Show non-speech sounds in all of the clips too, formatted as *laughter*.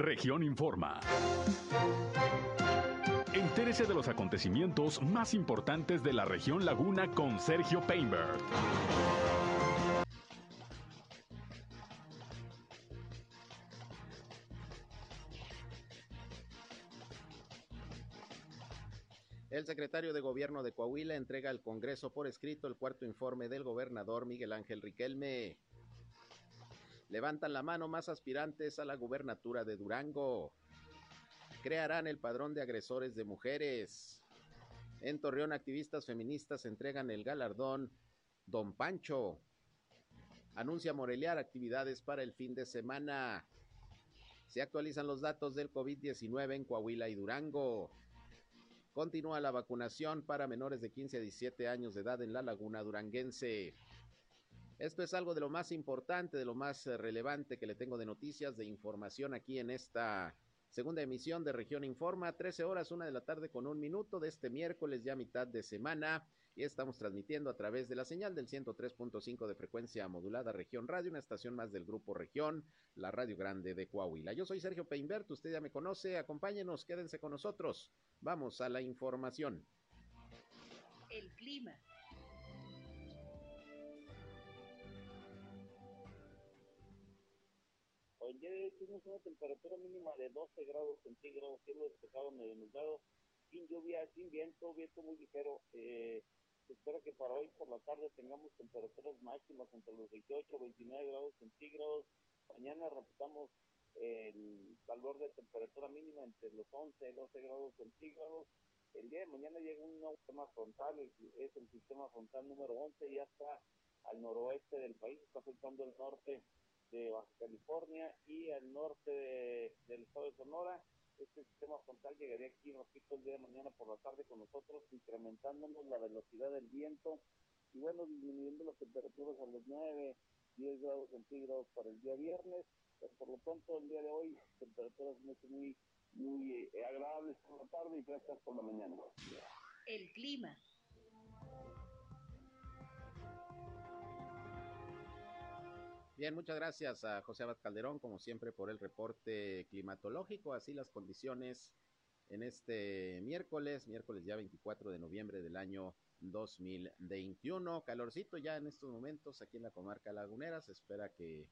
Región Informa. Entérese de los acontecimientos más importantes de la región Laguna con Sergio Painberg. El secretario de Gobierno de Coahuila entrega al Congreso por escrito el cuarto informe del gobernador Miguel Ángel Riquelme. Levantan la mano más aspirantes a la gubernatura de Durango. Crearán el padrón de agresores de mujeres. En Torreón, activistas feministas entregan el galardón Don Pancho. Anuncia Moreliar actividades para el fin de semana. Se actualizan los datos del COVID-19 en Coahuila y Durango. Continúa la vacunación para menores de 15 a 17 años de edad en la Laguna Duranguense. Esto es algo de lo más importante, de lo más eh, relevante que le tengo de noticias, de información aquí en esta segunda emisión de Región Informa, 13 horas, una de la tarde con un minuto de este miércoles, ya mitad de semana. Y estamos transmitiendo a través de la señal del 103.5 de frecuencia modulada Región Radio, una estación más del Grupo Región, la Radio Grande de Coahuila. Yo soy Sergio Peinbert, usted ya me conoce, acompáñenos, quédense con nosotros. Vamos a la información. El clima. Hoy día tuvimos una temperatura mínima de 12 grados centígrados, cielo despejado, medio nublado, sin lluvia, sin viento, viento muy ligero. Eh, se espera que para hoy por la tarde tengamos temperaturas máximas entre los 18 y 29 grados centígrados. Mañana repitamos el valor de temperatura mínima entre los 11 y 12 grados centígrados. El día de mañana llega un nuevo sistema frontal, es el sistema frontal número 11, ya está al noroeste del país, está afectando el norte de Baja California y al norte del estado de Sonora. Este sistema frontal llegaría aquí en el día de mañana por la tarde con nosotros, incrementándonos la velocidad del viento y bueno, disminuyendo las temperaturas a los 9, 10 grados centígrados para el día viernes por lo pronto el día de hoy temperaturas muy, muy, muy eh, agradables por la tarde y frescas por la mañana. El clima. Bien, muchas gracias a José Abad Calderón, como siempre, por el reporte climatológico. Así las condiciones en este miércoles, miércoles ya 24 de noviembre del año 2021. Calorcito ya en estos momentos aquí en la comarca lagunera. Se espera que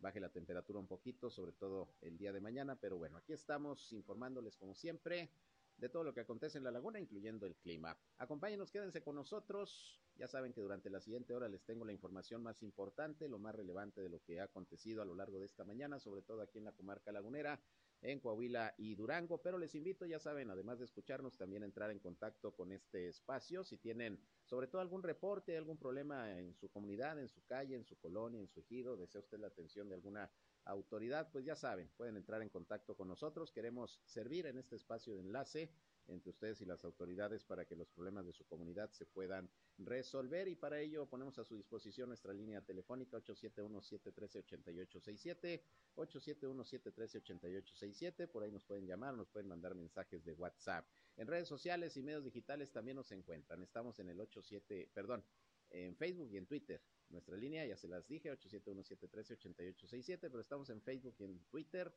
baje la temperatura un poquito, sobre todo el día de mañana, pero bueno, aquí estamos informándoles como siempre de todo lo que acontece en la laguna, incluyendo el clima. Acompáñenos, quédense con nosotros. Ya saben que durante la siguiente hora les tengo la información más importante, lo más relevante de lo que ha acontecido a lo largo de esta mañana, sobre todo aquí en la comarca lagunera en Coahuila y Durango, pero les invito, ya saben, además de escucharnos, también a entrar en contacto con este espacio. Si tienen sobre todo algún reporte, algún problema en su comunidad, en su calle, en su colonia, en su ejido, desea usted la atención de alguna autoridad, pues ya saben, pueden entrar en contacto con nosotros. Queremos servir en este espacio de enlace entre ustedes y las autoridades para que los problemas de su comunidad se puedan resolver y para ello ponemos a su disposición nuestra línea telefónica 871-713-8867, 871-713-8867, por ahí nos pueden llamar, nos pueden mandar mensajes de WhatsApp. En redes sociales y medios digitales también nos encuentran, estamos en el 87, perdón, en Facebook y en Twitter. Nuestra línea, ya se las dije, 871-713-8867, pero estamos en Facebook y en Twitter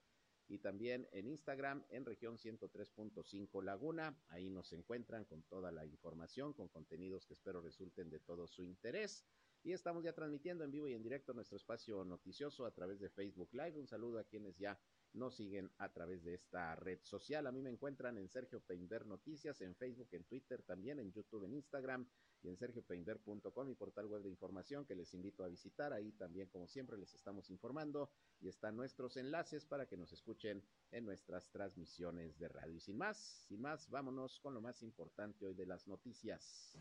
y también en Instagram en región 103.5 Laguna. Ahí nos encuentran con toda la información, con contenidos que espero resulten de todo su interés. Y estamos ya transmitiendo en vivo y en directo nuestro espacio noticioso a través de Facebook Live. Un saludo a quienes ya nos siguen a través de esta red social. A mí me encuentran en Sergio Peinber Noticias, en Facebook, en Twitter, también en YouTube, en Instagram y en sergiopeinber.com, mi portal web de información que les invito a visitar. Ahí también, como siempre, les estamos informando y están nuestros enlaces para que nos escuchen en nuestras transmisiones de radio. Y sin más, sin más, vámonos con lo más importante hoy de las noticias.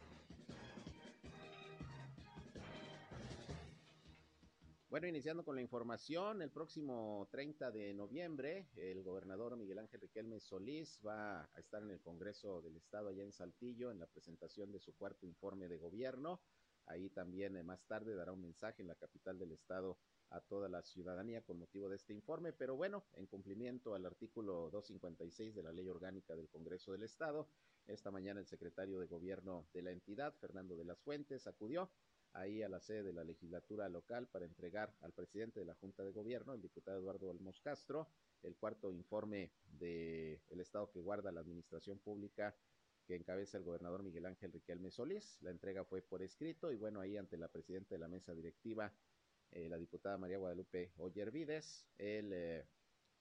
Bueno, iniciando con la información, el próximo 30 de noviembre, el gobernador Miguel Ángel Riquelme Solís va a estar en el Congreso del Estado allá en Saltillo en la presentación de su cuarto informe de gobierno. Ahí también eh, más tarde dará un mensaje en la capital del Estado a toda la ciudadanía con motivo de este informe, pero bueno, en cumplimiento al artículo 256 de la Ley Orgánica del Congreso del Estado, esta mañana el secretario de Gobierno de la entidad, Fernando de las Fuentes, acudió ahí a la sede de la legislatura local para entregar al presidente de la Junta de Gobierno, el diputado Eduardo Olmos Castro, el cuarto informe del el estado que guarda la administración pública que encabeza el gobernador Miguel Ángel Riquelme Solís. La entrega fue por escrito y bueno, ahí ante la presidenta de la mesa directiva, eh, la diputada María Guadalupe Ollervides, el eh,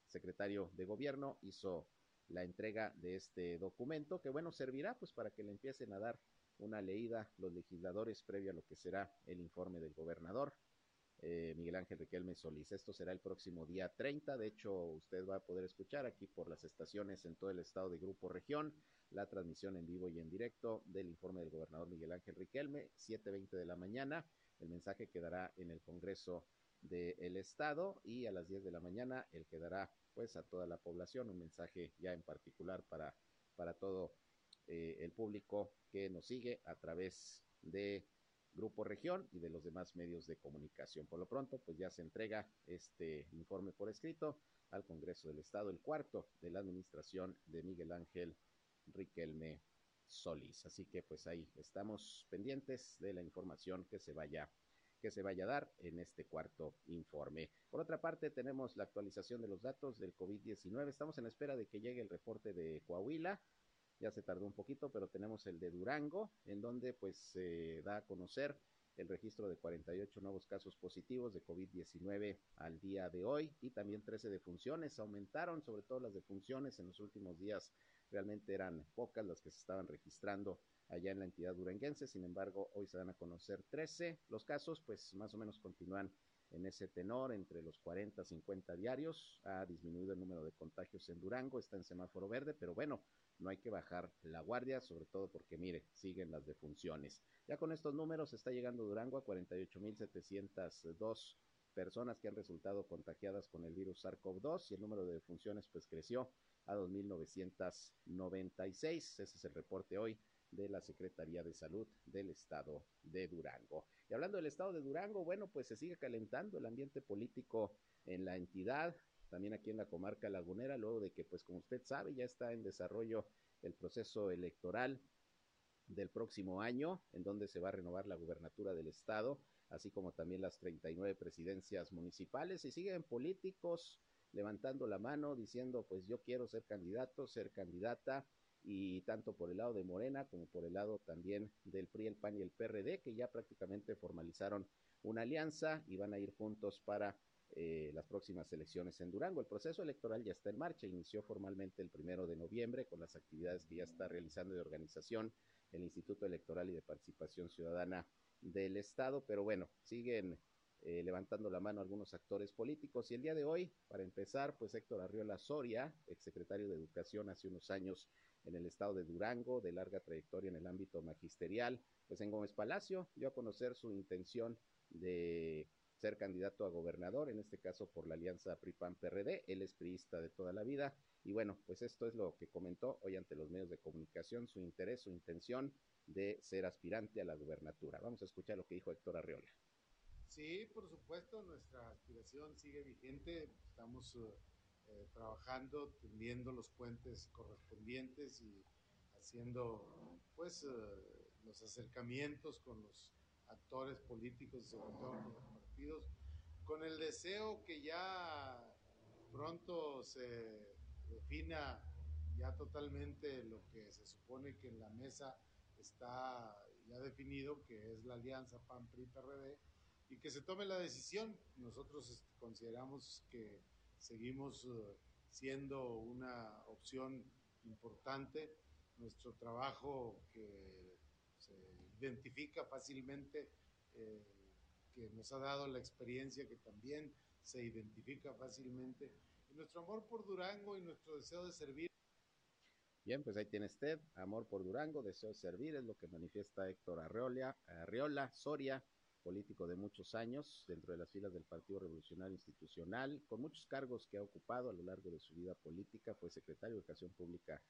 secretario de gobierno hizo la entrega de este documento que bueno, servirá pues para que le empiecen a dar una leída los legisladores previo a lo que será el informe del gobernador. Eh, Miguel Ángel Riquelme Solís. Esto será el próximo día 30. De hecho, usted va a poder escuchar aquí por las estaciones en todo el estado de Grupo Región la transmisión en vivo y en directo del informe del gobernador Miguel Ángel Riquelme, 7.20 de la mañana. El mensaje quedará en el Congreso del Estado y a las 10 de la mañana el que dará pues a toda la población un mensaje ya en particular para, para todo eh, el público que nos sigue a través de Grupo Región y de los demás medios de comunicación. Por lo pronto, pues ya se entrega este informe por escrito al Congreso del Estado, el cuarto de la administración de Miguel Ángel Riquelme Solís. Así que pues ahí estamos pendientes de la información que se vaya que se vaya a dar en este cuarto informe. Por otra parte, tenemos la actualización de los datos del COVID-19. Estamos en espera de que llegue el reporte de Coahuila. Ya se tardó un poquito, pero tenemos el de Durango, en donde pues se da a conocer el registro de 48 nuevos casos positivos de COVID-19 al día de hoy y también 13 defunciones. Aumentaron sobre todo las defunciones en los últimos días Realmente eran pocas las que se estaban registrando allá en la entidad duranguense. Sin embargo, hoy se van a conocer 13. Los casos, pues más o menos continúan en ese tenor, entre los 40 50 diarios. Ha disminuido el número de contagios en Durango, está en semáforo verde, pero bueno, no hay que bajar la guardia, sobre todo porque, mire, siguen las defunciones. Ya con estos números está llegando Durango a 48.702 personas que han resultado contagiadas con el virus SARS-CoV-2 y el número de defunciones pues creció a 2.996. Ese es el reporte hoy de la Secretaría de Salud del Estado de Durango. Y hablando del Estado de Durango, bueno, pues se sigue calentando el ambiente político en la entidad, también aquí en la comarca lagunera, luego de que, pues como usted sabe, ya está en desarrollo el proceso electoral del próximo año, en donde se va a renovar la gubernatura del Estado, así como también las 39 presidencias municipales, y siguen políticos levantando la mano, diciendo, pues yo quiero ser candidato, ser candidata, y tanto por el lado de Morena como por el lado también del PRI, el PAN y el PRD, que ya prácticamente formalizaron una alianza y van a ir juntos para eh, las próximas elecciones en Durango. El proceso electoral ya está en marcha, inició formalmente el primero de noviembre con las actividades que ya está realizando de organización el Instituto Electoral y de Participación Ciudadana del Estado, pero bueno, siguen eh, levantando la mano algunos actores políticos. Y el día de hoy, para empezar, pues Héctor Arriola Soria, exsecretario de Educación hace unos años en el estado de Durango, de larga trayectoria en el ámbito magisterial, pues en Gómez Palacio dio a conocer su intención de ser candidato a gobernador, en este caso por la alianza PRI-PAN-PRD, él es priista de toda la vida, y bueno, pues esto es lo que comentó hoy ante los medios de comunicación, su interés, su intención de ser aspirante a la gubernatura. Vamos a escuchar lo que dijo Héctor Arriola. Sí, por supuesto, nuestra aspiración sigue vigente. Estamos uh, eh, trabajando, tendiendo los puentes correspondientes y haciendo pues uh, los acercamientos con los actores políticos, sobre todo con los partidos, con el deseo que ya pronto se defina ya totalmente lo que se supone que en la mesa está ya definido, que es la alianza PAN-PRI-PRD y que se tome la decisión. Nosotros este, consideramos que seguimos eh, siendo una opción importante. Nuestro trabajo que se identifica fácilmente, eh, que nos ha dado la experiencia que también se identifica fácilmente. Y nuestro amor por Durango y nuestro deseo de servir. Bien, pues ahí tiene usted, amor por Durango, deseo de servir, es lo que manifiesta Héctor Arreola, Arreola Soria, político de muchos años dentro de las filas del Partido Revolucionario Institucional, con muchos cargos que ha ocupado a lo largo de su vida política, fue secretario de Educación Pública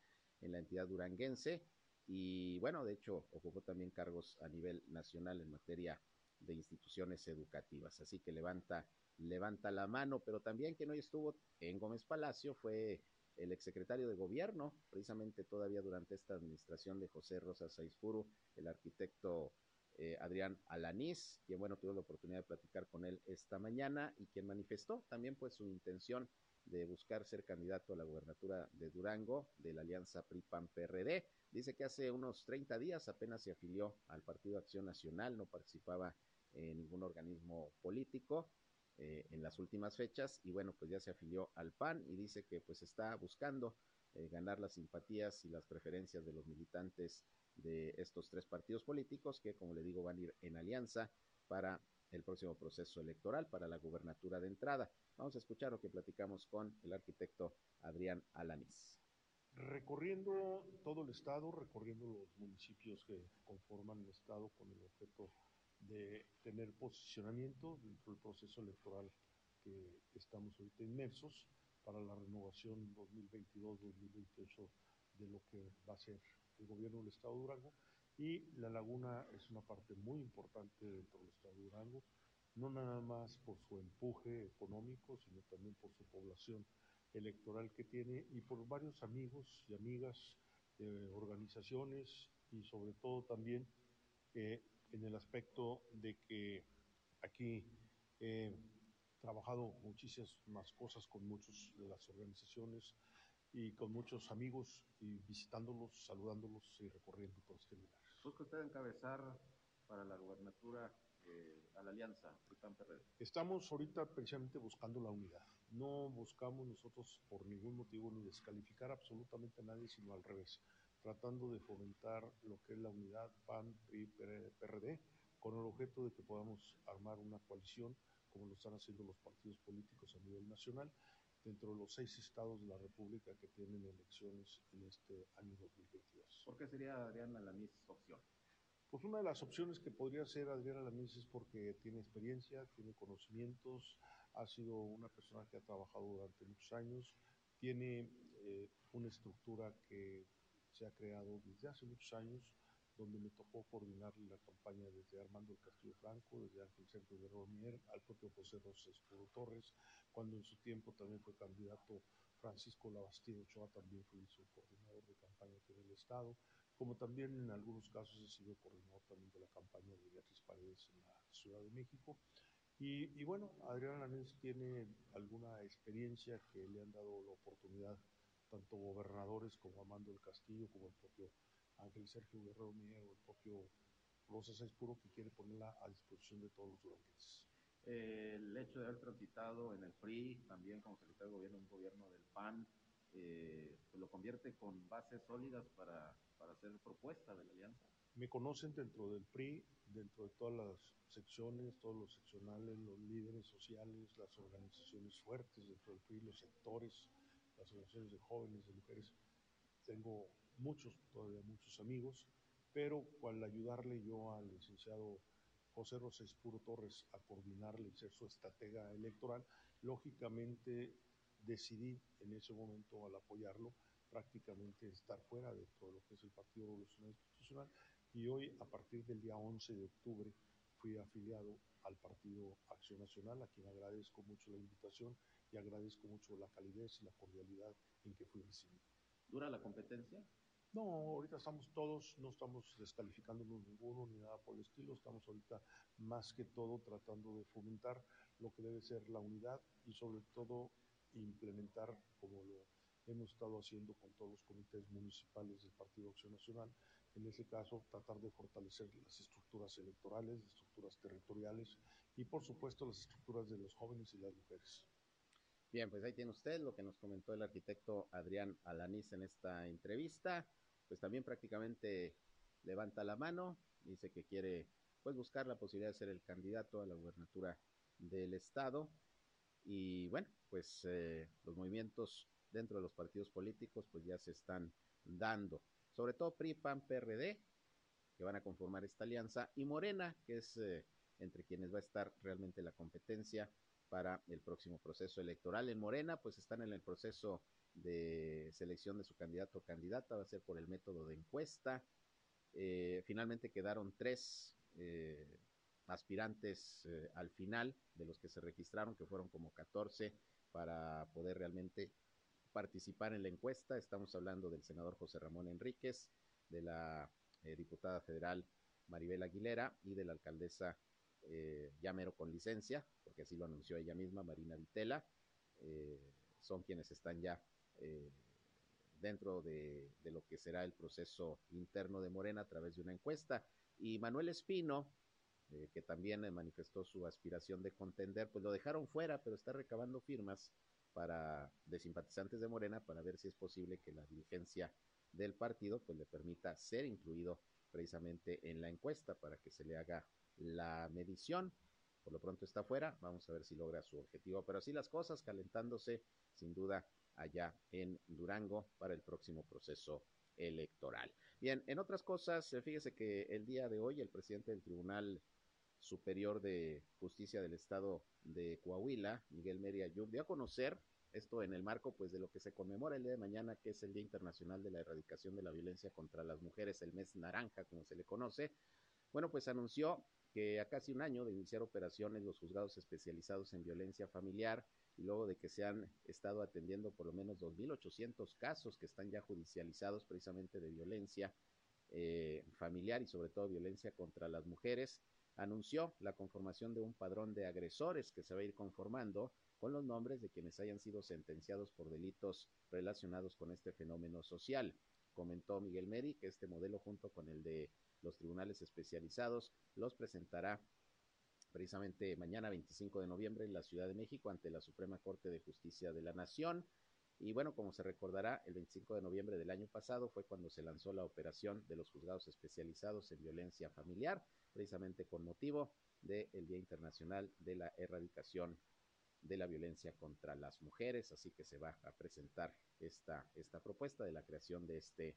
en la entidad duranguense y bueno, de hecho ocupó también cargos a nivel nacional en materia de instituciones educativas, así que levanta levanta la mano, pero también quien hoy estuvo en Gómez Palacio fue el exsecretario de gobierno, precisamente todavía durante esta administración de José Rosa Saizfuru, el arquitecto eh, Adrián Alanís, quien bueno tuvo la oportunidad de platicar con él esta mañana y quien manifestó también pues su intención de buscar ser candidato a la gubernatura de Durango de la alianza PRI-PAN-PRD. Dice que hace unos 30 días apenas se afilió al Partido Acción Nacional, no participaba en ningún organismo político eh, en las últimas fechas y bueno, pues ya se afilió al PAN y dice que pues está buscando eh, ganar las simpatías y las preferencias de los militantes de estos tres partidos políticos que, como le digo, van a ir en alianza para el próximo proceso electoral para la gubernatura de entrada. Vamos a escuchar lo que platicamos con el arquitecto Adrián Alanis. Recorriendo todo el estado, recorriendo los municipios que conforman el estado con el objeto de tener posicionamiento dentro del proceso electoral que estamos ahorita inmersos para la renovación 2022-2028 de lo que va a ser el gobierno del Estado de Durango. Y la laguna es una parte muy importante dentro del Estado de Durango, no nada más por su empuje económico, sino también por su población electoral que tiene y por varios amigos y amigas, de organizaciones y sobre todo también eh, en el aspecto de que aquí he trabajado muchísimas más cosas con muchas de las organizaciones y con muchos amigos y visitándolos, saludándolos y recorriendo por este lugar. ¿Busca usted encabezar para la gubernatura eh, a la alianza Estamos ahorita precisamente buscando la unidad. No buscamos nosotros por ningún motivo ni descalificar absolutamente a nadie, sino al revés tratando de fomentar lo que es la unidad PAN, PRI, PRD, con el objeto de que podamos armar una coalición, como lo están haciendo los partidos políticos a nivel nacional, dentro de los seis estados de la República que tienen elecciones en este año 2022. ¿Por qué sería Adrián Alanís opción? Pues una de las opciones que podría ser Adrián Alanís es porque tiene experiencia, tiene conocimientos, ha sido una persona que ha trabajado durante muchos años, tiene eh, una estructura que se ha creado desde hace muchos años, donde me tocó coordinar la campaña desde Armando el Castillo Franco, desde Ángel Sergio de Romier, al propio José Rosas Puro Torres, cuando en su tiempo también fue candidato Francisco Labastida Ochoa, también fue su coordinador de campaña en el Estado, como también en algunos casos he sido coordinador también de la campaña de Beatriz Paredes en la Ciudad de México. Y, bueno, Adrián Lanés tiene alguna experiencia que le han dado la oportunidad tanto gobernadores como Armando del Castillo, como el propio Ángel Sergio Guerrero Mier o el propio Rosa Sáenz Puro, que quiere ponerla a disposición de todos los duranguenses. el hecho de haber transitado en el PRI, también como secretario de gobierno, un gobierno del PAN, eh, pues lo convierte con bases sólidas para, para hacer propuesta de la alianza. Me conocen dentro del PRI, dentro de todas las secciones, todos los seccionales, los líderes sociales, las organizaciones fuertes dentro del PRI, los sectores, asociaciones de jóvenes, de mujeres. Tengo muchos, todavía muchos amigos, pero al ayudarle yo al licenciado José Rosés Puro Torres a coordinarle y ser su estratega electoral, lógicamente decidí en ese momento al apoyarlo prácticamente estar fuera de todo lo que es el Partido Revolucionario Institucional y hoy a partir del día 11 de octubre fui afiliado al Partido Acción Nacional, a quien agradezco mucho la invitación y agradezco mucho la calidez y la cordialidad en que fui recibido. ¿Dura la competencia? No, ahorita estamos todos, no estamos descalificándonos ninguno ni nada por el estilo, estamos ahorita más que todo tratando de fomentar lo que debe ser la unidad y sobre todo implementar, como lo hemos estado haciendo con todos los comités municipales del Partido Acción Nacional, en ese caso tratar de fortalecer las estructuras electorales, estructuras territoriales y por supuesto las estructuras de los jóvenes y las mujeres. Bien, pues ahí tiene usted lo que nos comentó el arquitecto Adrián Alanís en esta entrevista. Pues también prácticamente levanta la mano, dice que quiere pues buscar la posibilidad de ser el candidato a la gubernatura del estado. Y bueno, pues eh, los movimientos dentro de los partidos políticos pues ya se están dando. Sobre todo PRI, PAN, PRD, que van a conformar esta alianza, y Morena, que es eh, entre quienes va a estar realmente la competencia para el próximo proceso electoral. En Morena, pues están en el proceso de selección de su candidato o candidata, va a ser por el método de encuesta. Eh, finalmente quedaron tres eh, aspirantes eh, al final de los que se registraron, que fueron como 14 para poder realmente participar en la encuesta. Estamos hablando del senador José Ramón Enríquez, de la diputada federal Maribel Aguilera y de la alcaldesa Llamero con licencia, porque así lo anunció ella misma, Marina Vitela. Son quienes están ya eh, dentro de, lo que será el proceso interno de Morena a través de una encuesta. Y Manuel Espino, eh, que también manifestó su aspiración de contender, pues lo dejaron fuera, pero está recabando firmas para de simpatizantes de Morena para ver si es posible que la dirigencia del partido pues le permita ser incluido precisamente en la encuesta para que se le haga la medición. Por lo pronto está fuera, vamos a ver si logra su objetivo, pero así las cosas calentándose sin duda allá en Durango para el próximo proceso electoral. Bien, en otras cosas, eh, fíjese que el día de hoy el presidente del Tribunal Superior de Justicia del Estado de Coahuila, Miguel Meria Yub, dio a conocer esto en el marco pues de lo que se conmemora el día de mañana, que es el Día Internacional de la Erradicación de la Violencia contra las Mujeres, el mes naranja, como se le conoce. Bueno, pues anunció que a casi un año de iniciar operaciones los juzgados especializados en violencia familiar y luego de que se han estado atendiendo por lo menos 2.800 casos que están ya judicializados precisamente de violencia eh, familiar y sobre todo violencia contra las mujeres, anunció la conformación de un padrón de agresores que se va a ir conformando con los nombres de quienes hayan sido sentenciados por delitos relacionados con este fenómeno social. Comentó Miguel Meri que este modelo junto con el de los tribunales especializados los presentará precisamente mañana 25 de noviembre en la Ciudad de México ante la Suprema Corte de Justicia de la Nación. Y bueno, como se recordará, el 25 de noviembre del año pasado fue cuando se lanzó la operación de los juzgados especializados en violencia familiar, precisamente con motivo del Día Internacional de la Erradicación de la Violencia contra las Mujeres. Así que se va a presentar esta, esta propuesta de la creación de este,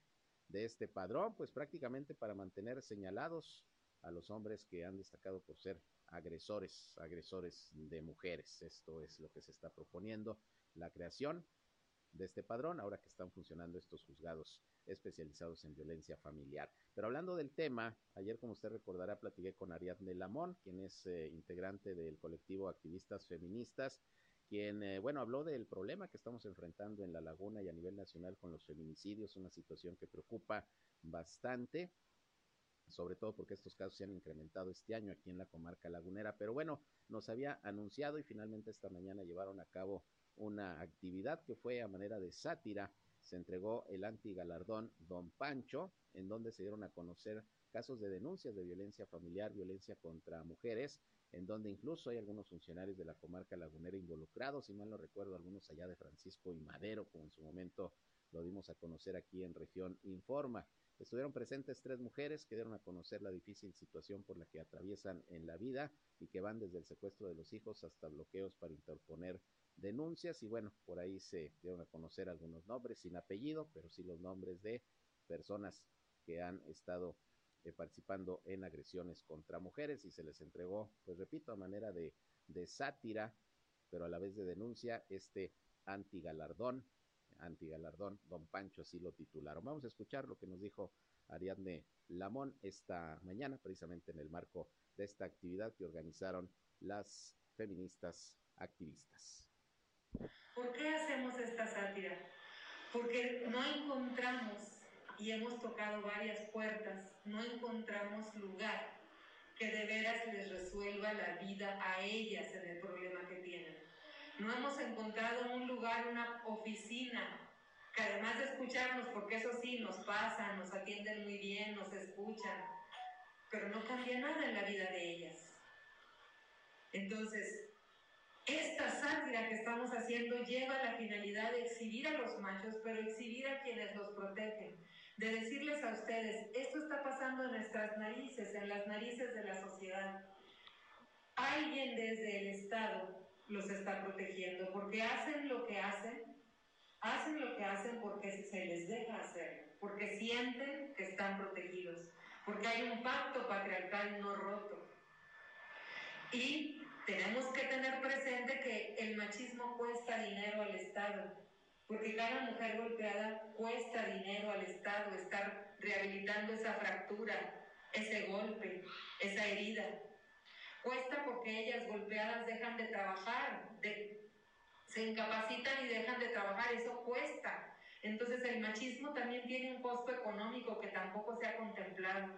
de este padrón, pues prácticamente para mantener señalados a los hombres que han destacado por ser agresores, agresores de mujeres. Esto es lo que se está proponiendo, la creación de este padrón, ahora que están funcionando estos juzgados especializados en violencia familiar. Pero hablando del tema, ayer, como usted recordará, platiqué con Ariadne Lamón, quien es eh, integrante del colectivo Activistas Feministas, quien, eh, bueno, habló del problema que estamos enfrentando en la laguna y a nivel nacional con los feminicidios, una situación que preocupa bastante sobre todo porque estos casos se han incrementado este año aquí en la comarca lagunera. Pero bueno, nos había anunciado y finalmente esta mañana llevaron a cabo una actividad que fue a manera de sátira. Se entregó el antigalardón Don Pancho, en donde se dieron a conocer casos de denuncias de violencia familiar, violencia contra mujeres, en donde incluso hay algunos funcionarios de la comarca lagunera involucrados, si mal no recuerdo, algunos allá de Francisco y Madero, como en su momento lo dimos a conocer aquí en región Informa. Estuvieron presentes tres mujeres que dieron a conocer la difícil situación por la que atraviesan en la vida y que van desde el secuestro de los hijos hasta bloqueos para interponer denuncias. Y bueno, por ahí se dieron a conocer algunos nombres sin apellido, pero sí los nombres de personas que han estado eh, participando en agresiones contra mujeres. Y se les entregó, pues repito, a manera de, de sátira, pero a la vez de denuncia, este antigalardón antigalardón, don Pancho así lo titularon. Vamos a escuchar lo que nos dijo Ariadne Lamón esta mañana, precisamente en el marco de esta actividad que organizaron las feministas activistas. ¿Por qué hacemos esta sátira? Porque no encontramos, y hemos tocado varias puertas, no encontramos lugar que de veras les resuelva la vida a ellas en el problema que tienen. No hemos encontrado un lugar, una oficina, que además de escucharnos, porque eso sí, nos pasa, nos atienden muy bien, nos escuchan, pero no cambia nada en la vida de ellas. Entonces, esta sátira que estamos haciendo lleva la finalidad de exhibir a los machos, pero exhibir a quienes los protegen, de decirles a ustedes, esto está pasando en nuestras narices, en las narices de la sociedad. Alguien desde el Estado los está protegiendo, porque hacen lo que hacen, hacen lo que hacen porque se les deja hacer, porque sienten que están protegidos, porque hay un pacto patriarcal no roto. Y tenemos que tener presente que el machismo cuesta dinero al Estado, porque cada mujer golpeada cuesta dinero al Estado estar rehabilitando esa fractura, ese golpe, esa herida. Cuesta porque ellas golpeadas dejan de trabajar, se incapacitan y dejan de trabajar, eso cuesta. Entonces el machismo también tiene un costo económico que tampoco se ha contemplado.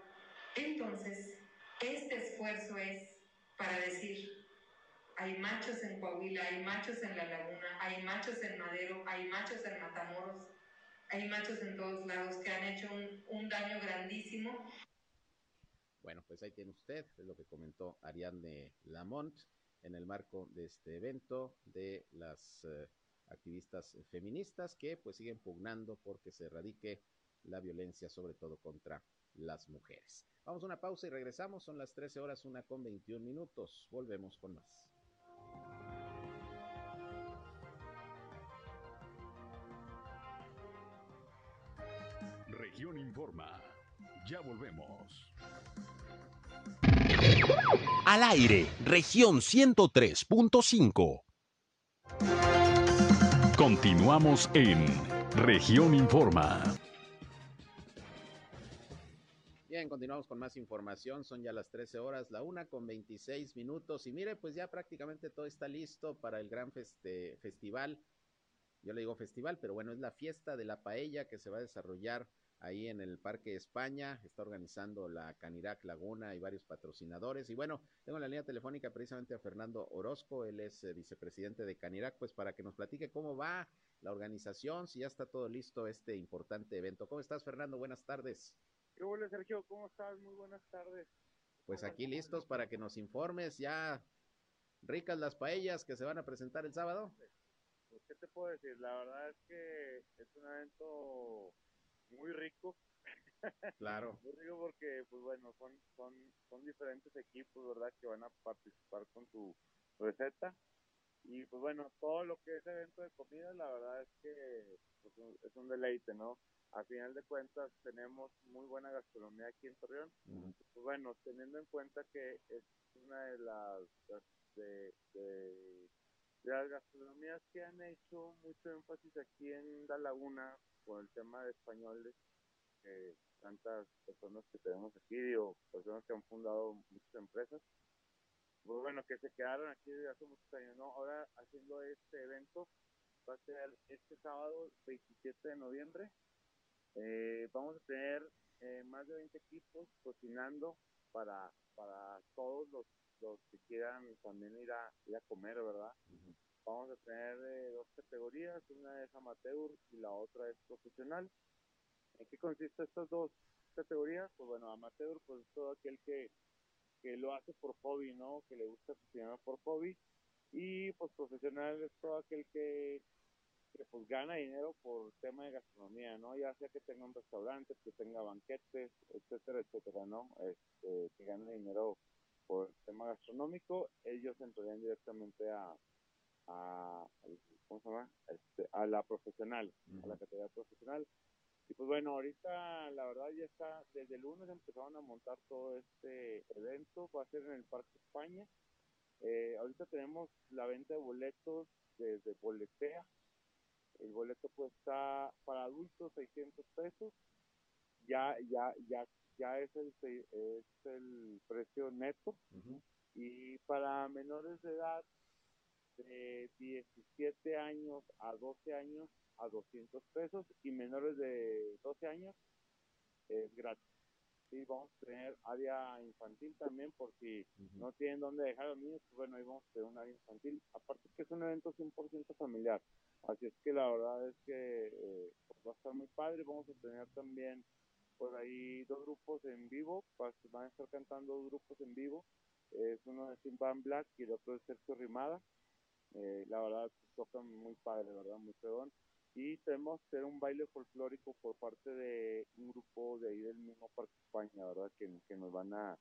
Entonces, este esfuerzo es para decir, hay machos en Coahuila, hay machos en La Laguna, hay machos en Madero, hay machos en Matamoros, hay machos en todos lados que han hecho un, daño grandísimo. Bueno, pues ahí tiene usted, lo que comentó Ariadne Lamont en el marco de este evento de las uh, activistas feministas que pues siguen pugnando porque se erradique la violencia, sobre todo contra las mujeres. Vamos a una pausa y regresamos, son las 13 horas, una con 21 minutos, volvemos con más. Región Informa. Ya volvemos. Al aire, región 103.5. Continuamos en región Informa. Bien, continuamos con más información. Son ya las 13 horas, la una con 26 minutos. Y mire, pues ya prácticamente todo está listo para el gran feste festival. Yo le digo festival, pero bueno, es la fiesta de la paella que se va a desarrollar ahí en el Parque España, está organizando la Canirac Laguna y varios patrocinadores. Y bueno, tengo en la línea telefónica precisamente a Fernando Orozco, él es eh, vicepresidente de Canirac, pues para que nos platique cómo va la organización, si ya está todo listo este importante evento. ¿Cómo estás, Fernando? Buenas tardes. ¿Qué hola, Sergio? ¿Cómo estás? Muy buenas tardes. Pues aquí listos para que nos informes, ya ricas las paellas que se van a presentar el sábado. Pues, ¿qué te puedo decir? La verdad es que es un evento muy rico. Claro. *laughs* muy rico porque, pues bueno, son, son, son diferentes equipos, ¿verdad? Que van a participar con su receta. Y pues bueno, todo lo que es evento de comida, la verdad es que pues, es un deleite, ¿no? A final de cuentas tenemos muy buena gastronomía aquí en Torreón. Uh -huh. Pues bueno, teniendo en cuenta que es una de las de, de, de las gastronomías que han hecho mucho énfasis aquí en La Laguna con el tema de españoles, eh, tantas personas que tenemos aquí o personas que han fundado muchas empresas, pues bueno, que se quedaron aquí desde hace muchos años, ¿no? Ahora haciendo este evento, va a ser este sábado 27 de noviembre, eh, vamos a tener eh, más de 20 equipos cocinando para, para todos los, los que quieran también ir a, ir a comer, ¿verdad? Vamos a tener eh, dos categorías, una es amateur y la otra es profesional. ¿En qué consiste estas dos categorías? Pues bueno, amateur pues es todo aquel que, que lo hace por hobby, ¿no? Que le gusta cocinar por hobby. Y pues profesional es todo aquel que, que pues gana dinero por tema de gastronomía, ¿no? Ya sea que tenga un restaurante, que tenga banquetes, etcétera, etcétera, ¿no? Este, que gane dinero por tema gastronómico, ellos entrarían directamente a, a, ¿cómo se llama? Este, a la profesional, uh -huh. a la categoría profesional. Y pues bueno, ahorita la verdad ya está, desde el lunes empezaron a montar todo este evento, va a ser en el Parque España. Eh, ahorita tenemos la venta de boletos desde Boletea. El boleto cuesta para adultos 600 pesos. Ya, ya, ya, ya es el, es el precio neto. Uh -huh. Y para menores de edad de 17 años a 12 años a 200 pesos y menores de 12 años es gratis. Sí, vamos a tener área infantil también por si uh -huh. no tienen dónde dejar a los niños, pues bueno, ahí vamos a tener un área infantil. Aparte que es un evento 100% familiar, así es que la verdad es que eh, pues va a estar muy padre. Vamos a tener también por ahí dos grupos en vivo, van a estar cantando dos grupos en vivo. Es uno de Simban Black y el otro de Sergio Rimada. Eh, la verdad tocan muy padre, ¿verdad? Muy perdón. Y tenemos que hacer un baile folclórico por parte de un grupo de ahí del mismo Parque España, ¿verdad? Que, que nos van a,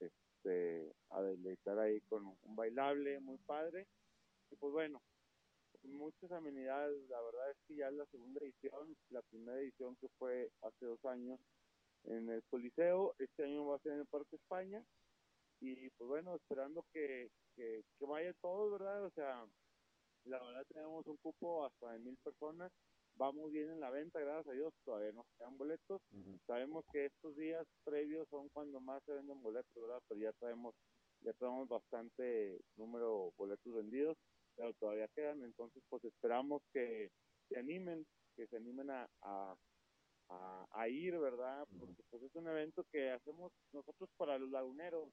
este, a deleitar ahí con un bailable muy padre. Y pues bueno, muchas amenidades, la verdad es que ya es la segunda edición, la primera edición que fue hace dos años en el Coliseo, este año va a ser en el Parque España y pues bueno, esperando que, que, que, vaya todo, ¿verdad? O sea, la verdad tenemos un cupo hasta de mil personas, vamos bien en la venta, gracias a Dios, todavía nos quedan boletos, uh -huh. sabemos que estos días previos son cuando más se venden boletos, ¿verdad? Pero ya traemos, ya traemos bastante número de boletos vendidos, pero todavía quedan, entonces pues esperamos que se animen, que se animen a, a, a, a ir, ¿verdad? Porque pues es un evento que hacemos nosotros para los laguneros.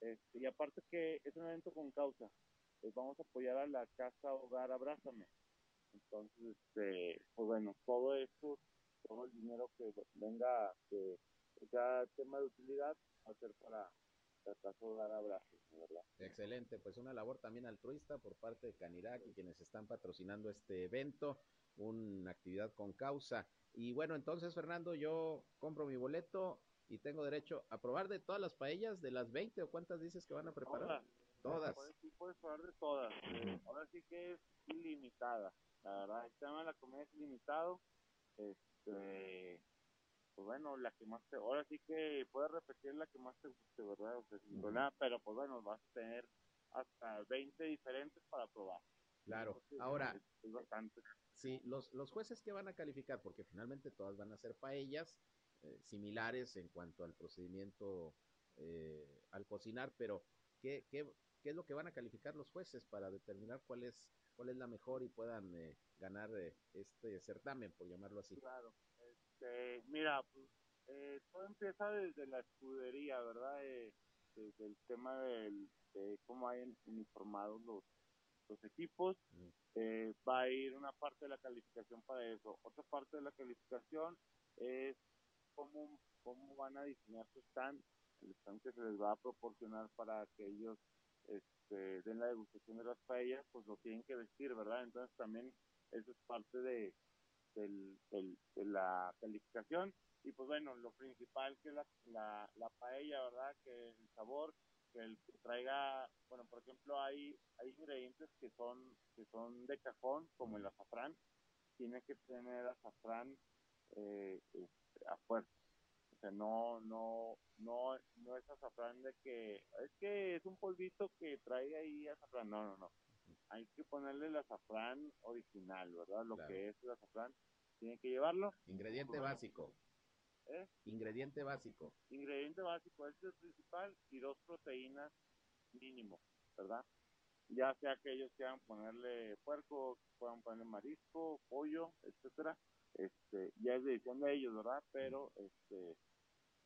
Este, y aparte que es un evento con causa. Pues vamos a apoyar a la Casa Hogar Abrázame. Entonces, este, pues bueno, todo esto, todo el dinero que venga, que, sea tema de utilidad, va a ser para la Casa Hogar Abrázame, ¿verdad? Excelente, pues una labor también altruista por parte de Canirac y quienes están patrocinando este evento, una actividad con causa. Y bueno, entonces Fernando, yo compro mi boleto y tengo derecho a probar de todas las paellas, de las 20 o cuántas dices que van a preparar. Todas. Puedes, sí puedes probar de todas. Ahora sí que es ilimitada. La verdad, el tema de la comida es ilimitado. Este, pues bueno, la que más te, ahora sí que puedes repetir la que más te guste, ¿verdad? O sea, sin problema, pero pues bueno, vas a tener hasta 20 diferentes para probar. Claro. Entonces, Ahora, es, es bastante. Sí, los, los jueces que van a calificar, porque finalmente todas van a ser paellas eh, similares en cuanto al procedimiento eh, al cocinar, pero ¿qué, qué, ¿qué es lo que van a calificar los jueces para determinar cuál es, cuál es la mejor y puedan eh, ganar eh, este certamen, por llamarlo así? Claro. Este, mira, pues, eh, todo empieza desde la escudería, ¿verdad? Eh, desde el tema del, de cómo hay uniformados los, los equipos. Eh, va a ir una parte de la calificación para eso. Otra parte de la calificación es cómo, cómo van a diseñar su stand, el stand que se les va a proporcionar para que ellos este, den la degustación de las paellas, pues lo tienen que vestir, ¿verdad? Entonces también eso es parte de, del, del- de la calificación. Y pues bueno, lo principal que es la, la, la paella, ¿verdad? Que el sabor, que el que traiga, bueno, por ejemplo, hay, hay ingredientes que son, que son de cajón, como el azafrán, tiene que tener azafrán eh, a fuerza. O sea, no, no, no, no es azafrán de que, es que es un polvito que trae ahí azafrán, no, no, no. Hay que ponerle el azafrán original, ¿verdad? Lo Claro. que es el azafrán, tiene que llevarlo. Ingrediente Bueno, básico. ¿eh? Ingrediente básico. ingrediente básico, este es el principal, y dos proteínas mínimo, ¿verdad? Ya sea que ellos quieran ponerle puerco, puedan ponerle marisco, pollo, etcétera, este, ya es decisión de ellos, ¿verdad? Pero este,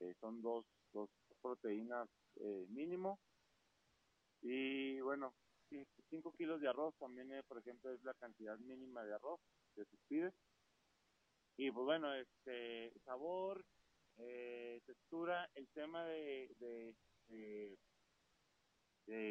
eh, son dos, dos proteínas eh, mínimo. Y bueno, 5 kilos de arroz también, eh, por ejemplo, es la cantidad mínima de arroz que se pide. Y pues bueno, este sabor, eh, textura, el tema de, de,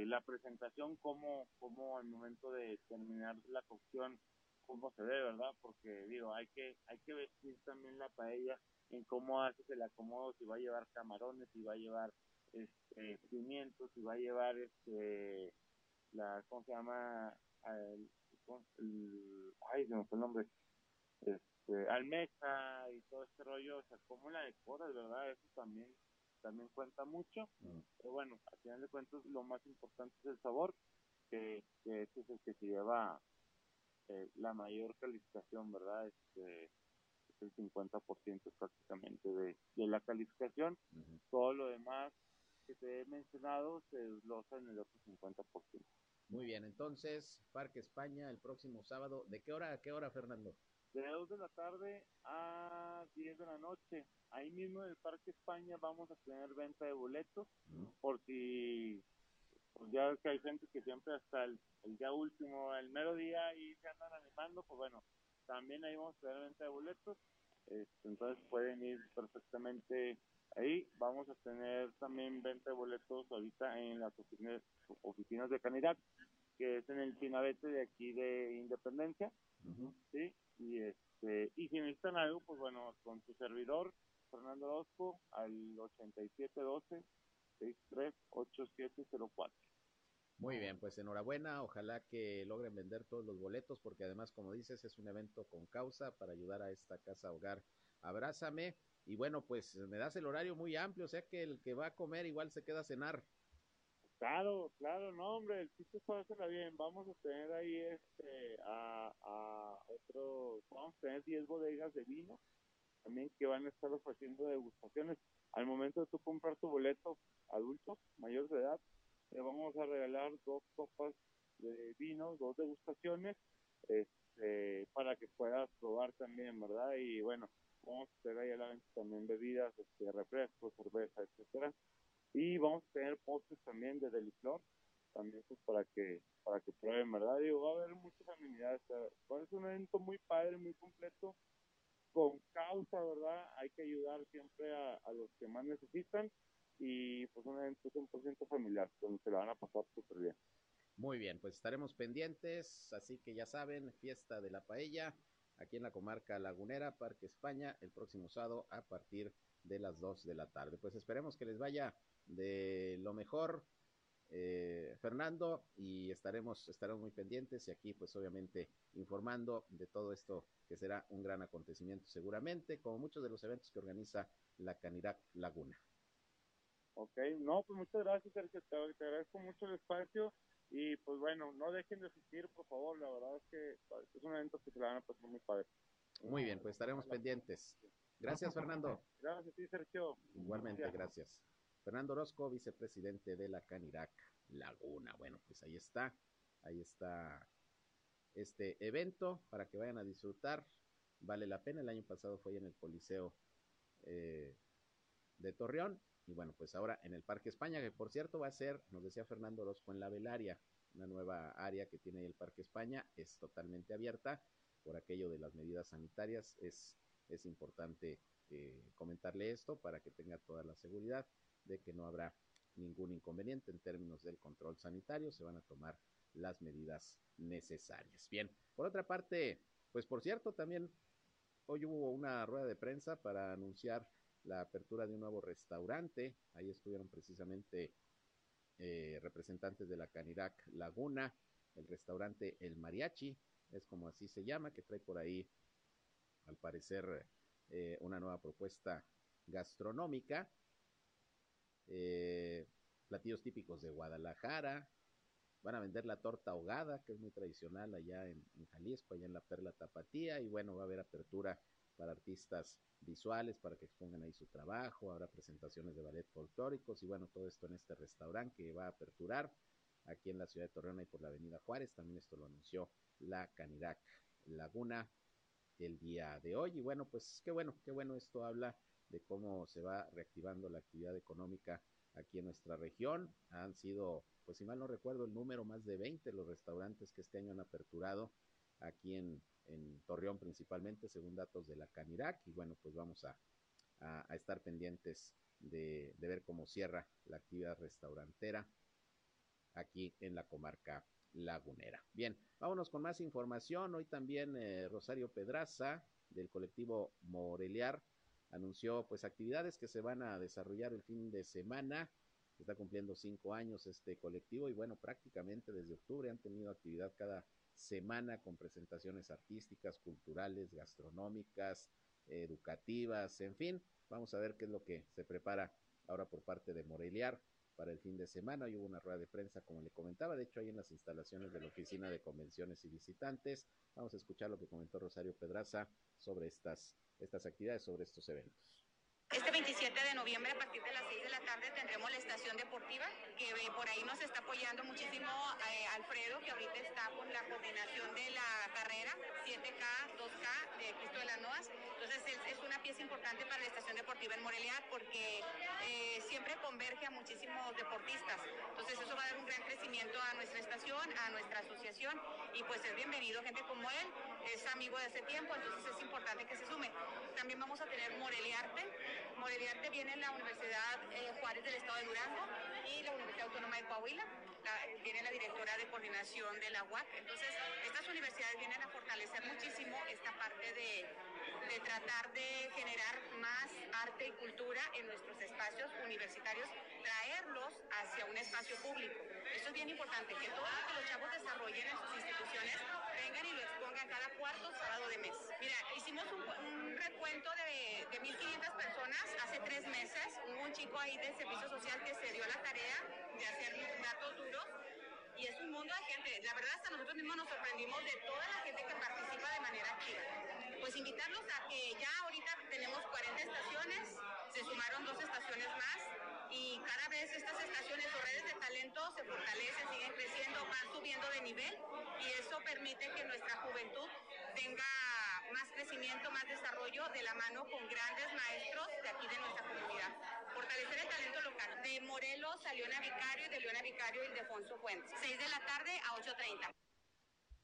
la presentación, cómo, cómo al momento de terminar la cocción, cómo se ve, ¿verdad? Porque digo, hay que, hay que vestir también la paella en cómo haces el acomodo, si va a llevar camarones, si va a llevar este pimientos, si va a llevar este la, ¿cómo se llama? El- ay, se me fue el nombre este, almeja y todo este rollo, o sea, cómo la decoras, ¿verdad? Eso también, también cuenta mucho. Pero bueno, al final de cuentas, lo más importante es el sabor, que, que ese es el que se lleva eh, la mayor calificación, ¿verdad? Este, es el 50% prácticamente de, de la calificación. Todo lo demás que te he mencionado se desglosa en el otro 50%. Muy bien, entonces, Parque España el próximo sábado. ¿De qué hora a qué hora, Fernando? de 2 de la tarde a 10 de la noche. Ahí mismo en el Parque España vamos a tener venta de boletos por si pues ya ves que hay gente que siempre hasta el, el día último, el mero día ahí se andan animando, pues bueno, también ahí vamos a tener venta de boletos. Este, entonces pueden ir perfectamente ahí. Vamos a tener también venta de boletos ahorita en las oficinas, oficinas de Canidad, que es en el Pinabete de aquí de Independencia. ¿sí? Y, este, y si necesitan algo, pues bueno, con su servidor, Fernando Orozco, al 8712-638704. Muy bien, pues enhorabuena, ojalá que logren vender todos los boletos, porque además, como dices, es un evento con causa para ayudar a esta casa hogar. Abrázame, y bueno, pues me das el horario muy amplio, o sea que el que va a comer igual se queda a cenar. Claro, claro, no, hombre, el chiste es pasarla bien. Vamos a tener ahí este, a, a otro, vamos a tener 10 bodegas de vino también que van a estar ofreciendo degustaciones. Al momento de tú comprar tu boleto adulto, mayor de edad, te vamos a regalar dos copas de vino, dos degustaciones, este, para que puedas probar también, ¿verdad? Y bueno, vamos a tener ahí a la venta también bebidas, este, refrescos, cerveza, etcétera. Y vamos a tener postres también de Deliflor, también pues para que para que prueben, ¿verdad? Digo, va a haber muchas amenidades. es un evento muy padre, muy completo, con causa, ¿verdad? Hay que ayudar siempre a los que más necesitan y pues un evento 100% familiar, donde se la van a pasar súper bien. Muy bien, pues estaremos pendientes, así que ya saben, fiesta de la paella, aquí en la comarca lagunera, Parque España, el próximo sábado a partir de las 2 de la tarde. Pues esperemos que les vaya de lo mejor, eh, Fernando, y estaremos, estaremos muy pendientes y aquí pues obviamente informando de todo esto que será un gran acontecimiento seguramente, como muchos de los eventos que organiza la Canirac Laguna. Ok, no, pues muchas gracias, Sergio, te, agradezco mucho el espacio y pues bueno, no dejen de asistir, por favor, la verdad es que es un evento que se la van a pasar muy padre. Muy bien, pues estaremos pendientes. Gracias, Fernando. Gracias, sí, Sergio. Igualmente, gracias. Fernando Orozco, vicepresidente de la Canirac Laguna. Bueno, pues ahí está, ahí está este evento para que vayan a disfrutar. Vale la pena, el año pasado fue en el Coliseo eh, de Torreón y bueno, pues ahora en el Parque España, que por cierto va a ser, nos decía Fernando Orozco, en la Velaria, una nueva área que tiene el Parque España, es totalmente abierta por aquello de las medidas sanitarias. Es, es importante eh, comentarle esto para que tenga toda la seguridad de que no habrá ningún inconveniente en términos del control sanitario, se van a tomar las medidas necesarias. Bien, por otra parte, pues por cierto, también hoy hubo una rueda de prensa para anunciar la apertura de un nuevo restaurante. Ahí estuvieron precisamente eh, representantes de la Canirac Laguna, el restaurante El Mariachi, es como así se llama, que trae por ahí, al parecer, eh, una nueva propuesta gastronómica. Eh, platillos típicos de Guadalajara. Van a vender la torta ahogada, que es muy tradicional allá en, en Jalisco, allá en la Perla Tapatía. Y bueno, va a haber apertura para artistas visuales, para que expongan ahí su trabajo, habrá presentaciones de ballet folclóricos y bueno, todo esto en este restaurante que va a aperturar aquí en la ciudad de Torreón y por la avenida Juárez, también esto lo anunció la Canirac Laguna el día de hoy y bueno, pues qué bueno, qué bueno esto habla de cómo se va reactivando la actividad económica aquí en nuestra región. Han sido, pues si mal no recuerdo, el número más de 20 los restaurantes que este año han aperturado aquí en, en Torreón principalmente, según datos de la Canirac. Y bueno, pues vamos a, a, estar pendientes de, de, ver cómo cierra la actividad restaurantera aquí en la comarca lagunera. Bien, vámonos con más información. Hoy también eh, Rosario Pedraza del colectivo Moreliar anunció pues actividades que se van a desarrollar el fin de semana. Está cumpliendo cinco años este colectivo y bueno, prácticamente desde octubre han tenido actividad cada semana con presentaciones artísticas, culturales, gastronómicas, educativas, en fin, vamos a ver qué es lo que se prepara ahora por parte de Moreliar para el fin de semana. Hoy hubo una rueda de prensa, como le comentaba, de hecho, ahí en las instalaciones de la Oficina de Convenciones y Visitantes. Vamos a escuchar lo que comentó Rosario Pedraza sobre estas, estas actividades, sobre estos eventos. Este 27 de noviembre a partir de las 6 de la tarde tendremos la estación deportiva, que eh, por ahí nos está apoyando muchísimo eh, Alfredo, que ahorita está con la coordinación de la carrera 7K, 2K de Cristo de las Noas. Entonces es, es una pieza importante para la estación deportiva en Morelia porque eh, siempre converge a muchísimos deportistas. Entonces eso va a dar un gran crecimiento a nuestra estación, a nuestra asociación y pues es bienvenido gente como él, es amigo de hace tiempo, entonces es importante que se sume. También vamos a tener Moreliarte, Moreliarte viene la Universidad eh, Juárez del Estado de Durango y la Universidad Autónoma de Coahuila. La, viene la directora de coordinación de la UAC. Entonces, estas universidades vienen a fortalecer muchísimo esta parte de, de tratar de generar más arte y cultura en nuestros espacios universitarios, traerlos hacia un espacio público. Eso es bien importante, que todo lo que los chavos desarrollen en sus instituciones vengan y lo expongan cada cuarto sábado de mes. Mira, hicimos un, recuento de, de 1.500 personas hace tres meses. Hubo un chico ahí de servicio social que se dio la tarea de hacer datos duros y es un mundo de gente. La verdad, hasta nosotros mismos nos sorprendimos de toda la gente que participa de manera activa. Pues invitarlos a que ya ahorita tenemos 40 estaciones, se sumaron dos estaciones más y cada vez estas estaciones o redes de talento se fortalecen, siguen creciendo, van subiendo de nivel y eso permite que nuestra juventud tenga más crecimiento, más desarrollo de la mano con grandes maestros de aquí de nuestra comunidad. Fortalecer el talento local. De Morelos a Leona Vicario y de Leona Vicario Ildefonso Fuentes. 6 de la tarde a 8.30.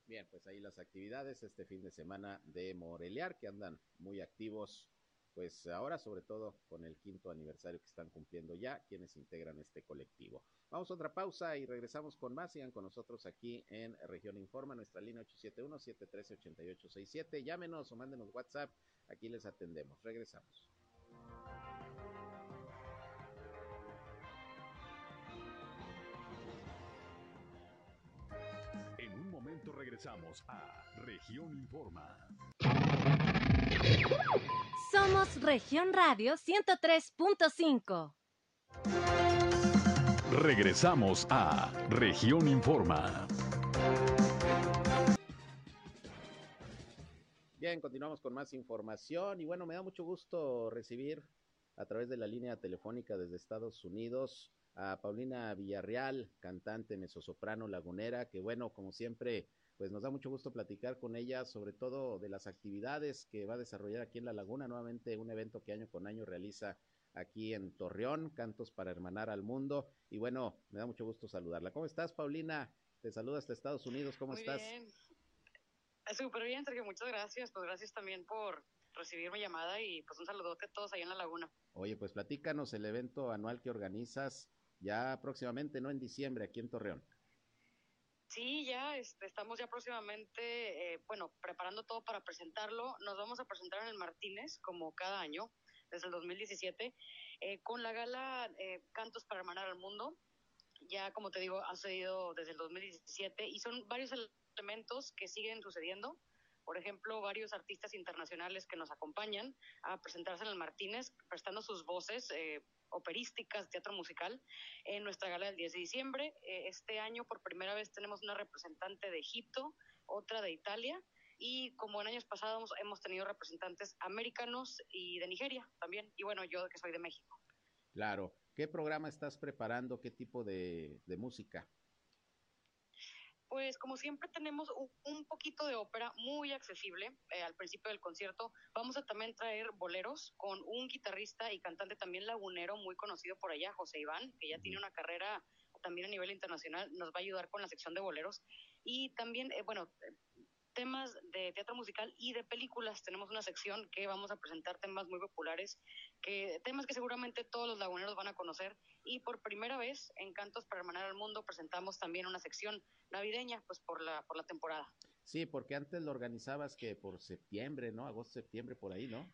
Bien, pues ahí las actividades este fin de semana de Morelear que andan muy activos pues ahora sobre todo con el quinto aniversario que están cumpliendo ya quienes integran este colectivo. Vamos a otra pausa y regresamos con más. Sigan con nosotros aquí en Región Informa, nuestra línea 871-713-8867. Llámenos o mándenos WhatsApp, aquí les atendemos. Regresamos. En un momento regresamos a Región Informa. Somos Región Radio 103.5. Regresamos a Región Informa. Bien, continuamos con más información y bueno, me da mucho gusto recibir a través de la línea telefónica desde Estados Unidos a Paulina Villarreal, cantante mezzosoprano lagunera, que bueno, como siempre, pues nos da mucho gusto platicar con ella, sobre todo de las actividades que va a desarrollar aquí en La Laguna, nuevamente un evento que año con año realiza aquí en Torreón, Cantos para Hermanar al Mundo. Y bueno, me da mucho gusto saludarla. ¿Cómo estás, Paulina? Te saluda hasta Estados Unidos, ¿cómo Muy estás? Bien. Eh, Súper bien, Sergio, muchas gracias. Pues gracias también por recibir mi llamada y pues un saludote a todos ahí en La Laguna. Oye, pues platícanos el evento anual que organizas ya próximamente, ¿no? En diciembre, aquí en Torreón. Sí, ya este, estamos ya próximamente, eh, bueno, preparando todo para presentarlo. Nos vamos a presentar en el Martínez, como cada año, desde el 2017, eh, con la gala eh, Cantos para Hermanar al Mundo. Ya, como te digo, ha sucedido desde el 2017 y son varios elementos que siguen sucediendo. Por ejemplo, varios artistas internacionales que nos acompañan a presentarse en el Martínez, prestando sus voces eh, operísticas, teatro musical, en nuestra gala del 10 de diciembre. Eh, este año, por primera vez, tenemos una representante de Egipto, otra de Italia, y como en años pasados hemos tenido representantes americanos y de Nigeria también, y bueno, yo que soy de México. Claro. ¿Qué programa estás preparando? ¿Qué tipo de, de música? Pues como siempre tenemos un, poquito de ópera muy accesible eh, al principio del concierto. Vamos a también traer boleros con un guitarrista y cantante también lagunero muy conocido por allá, José Iván, que ya tiene una carrera también a nivel internacional, nos va a ayudar con la sección de boleros. Y también, eh, bueno, temas de teatro musical y de películas. Tenemos una sección que vamos a presentar temas muy populares, que temas que seguramente todos los laguneros van a conocer. Y por primera vez en Cantos para Hermanar al Mundo presentamos también una sección navideña, pues por la, por la temporada. Sí, porque antes lo organizabas que por septiembre, ¿no? Agosto, septiembre, por ahí, ¿no?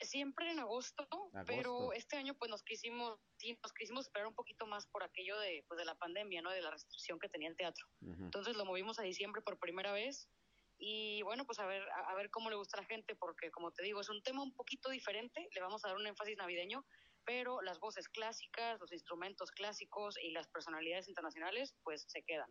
Siempre en agosto, Agosto. pero este año pues nos quisimos, sí, nos quisimos esperar un poquito más por aquello de, pues, de la pandemia, ¿no? De la restricción que tenía el teatro. Entonces lo movimos a diciembre por primera vez y bueno, pues a ver, a, a ver cómo le gusta a la gente, porque como te digo, es un tema un poquito diferente, le vamos a dar un énfasis navideño, pero las voces clásicas, los instrumentos clásicos y las personalidades internacionales, pues se quedan.